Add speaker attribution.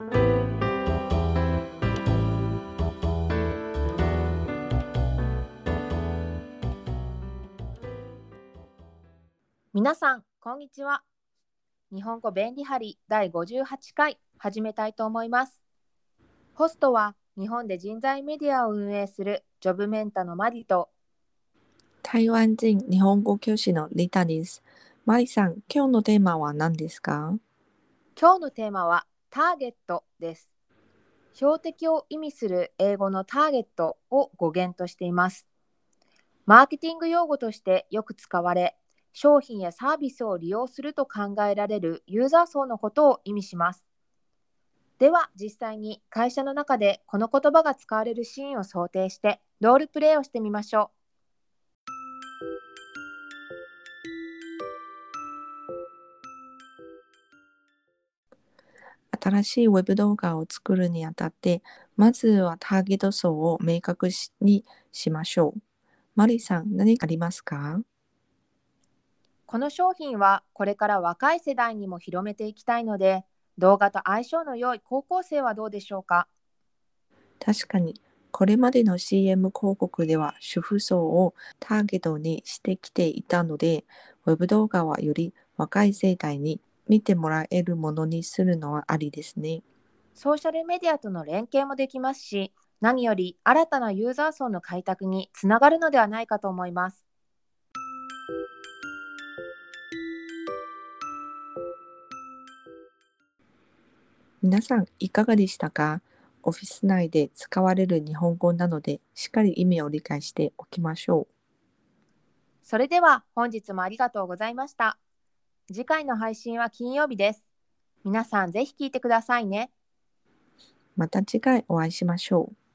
Speaker 1: 皆さん、こんにちは。日本語便利貼り第58回始めたいと思います。ホストは日本で人材メディアを運営するジョブメンタのマリと
Speaker 2: 台湾人日本語教師のリタです。マリさん、今日のテーマは何ですか？
Speaker 1: 今日のテーマはターゲットです。標的を意味する英語のターゲットを語源としています。マーケティング用語としてよく使われ、商品やサービスを利用すると考えられるユーザー層のことを意味します。では実際に会社の中でこの言葉が使われるシーンを想定してロールプレイをしてみましょう
Speaker 2: 新しいウェブ動画を作るにあたって、まずはターゲット層を明確にしましょう。マリさん、何かありますか？
Speaker 1: う。この商品はこれから若い世代にも広めていきたいので動画と相性の良い高校生はどうでしょうか？
Speaker 2: 確かに、これまでの CM 広告では主婦層をターゲットにしてきていたので、ウェブ動画はより若い世代に見てもらえるものにするのはありですね。
Speaker 1: ソーシャルメディアとの連携もできますし何より新たなユーザー層の開拓につながるのではないかと思います。
Speaker 2: 皆さん、いかがでしたか？オフィス内で使われる日本語なので、しっかり意味を理解しておきましょう。
Speaker 1: それでは本日もありがとうございました。次回の配信は金曜日です。皆さんぜひ聞いてくださいね。
Speaker 2: また次回お会いしましょう。